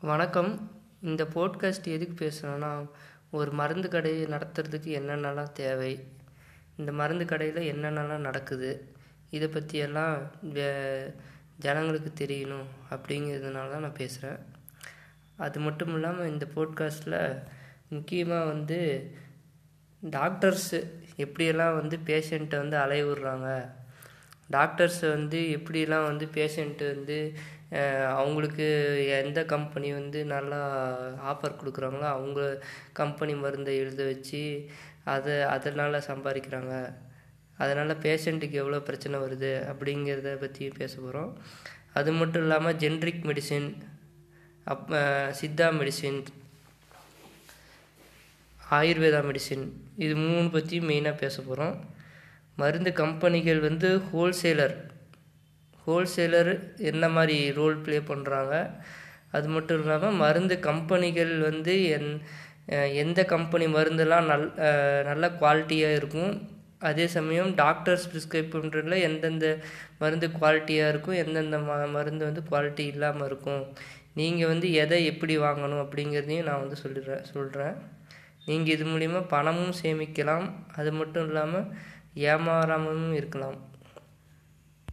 வணக்கம். இந்த போட்காஸ்ட் எதுக்கு பேசுகிறேன்னா ஒரு மருந்து கடையை நடத்துறதுக்கு என்னென்னலாம் தேவை இந்த மருந்து கடையில் என்னென்னலாம் நடக்குது இதை பற்றியெல்லாம் ஜனங்களுக்கு தெரியணும் அப்படிங்கிறதுனால தான் நான் பேசுகிறேன் அது மட்டும் இல்லாமல் இந்த போட்காஸ்ட்டில் முக்கியமாக வந்து டாக்டர்ஸு எப்படியெல்லாம் வந்து பேஷண்ட்டை வந்து அலைய விடுறாங்க டாக்டர்ஸ் வந்து எப்படிலாம் வந்து பேஷண்ட்டு வந்து அவங்களுக்கு எந்த கம்பெனி வந்து நல்லா ஆஃபர் கொடுக்குறாங்களோ அவங்க கம்பெனி மருந்தை எழுத வச்சு அதை அதனால் சம்பாதிக்கிறாங்க. அதனால் பேஷண்ட்டுக்கு எவ்வளோ பிரச்சனை வருது அப்படிங்கிறத பற்றி பேச போகிறோம் அது மட்டும் இல்லாமல் ஜென்ரிக் மெடிசின் அப் சித்தா மெடிசின் ஆயுர்வேதா மெடிசின் இது மூணு பற்றி மெயினாக பேச போகிறோம் மருந்து கம்பெனிகள் வந்து ஹோல்சேலர். ஹோல்சேலர் என்ன மாதிரி ரோல் ப்ளே பண்ணுறாங்க அது மட்டும் இல்லாமல் மருந்து கம்பெனிகள் வந்து என் எந்த கம்பெனி மருந்தெல்லாம் நல் நல்ல குவாலிட்டியாக இருக்கும்? அதே சமயம் டாக்டர்ஸ் ப்ரிஸ்கிரைப் பண்ணுறதுல எந்தெந்த மருந்து குவாலிட்டியாக இருக்கும்? எந்தெந்த ம மருந்து வந்து குவாலிட்டி இல்லாமல் இருக்கும்? நீங்கள் வந்து எதை எப்படி வாங்கணும் அப்படிங்கிறதையும் நான் வந்து சொல்லிடுறேன் சொல்கிறேன் நீங்கள் இது மூலிமா பணமும் சேமிக்கலாம். அது மட்டும் இல்லாமல் ஏமாறாமலும் இருக்கலாம்.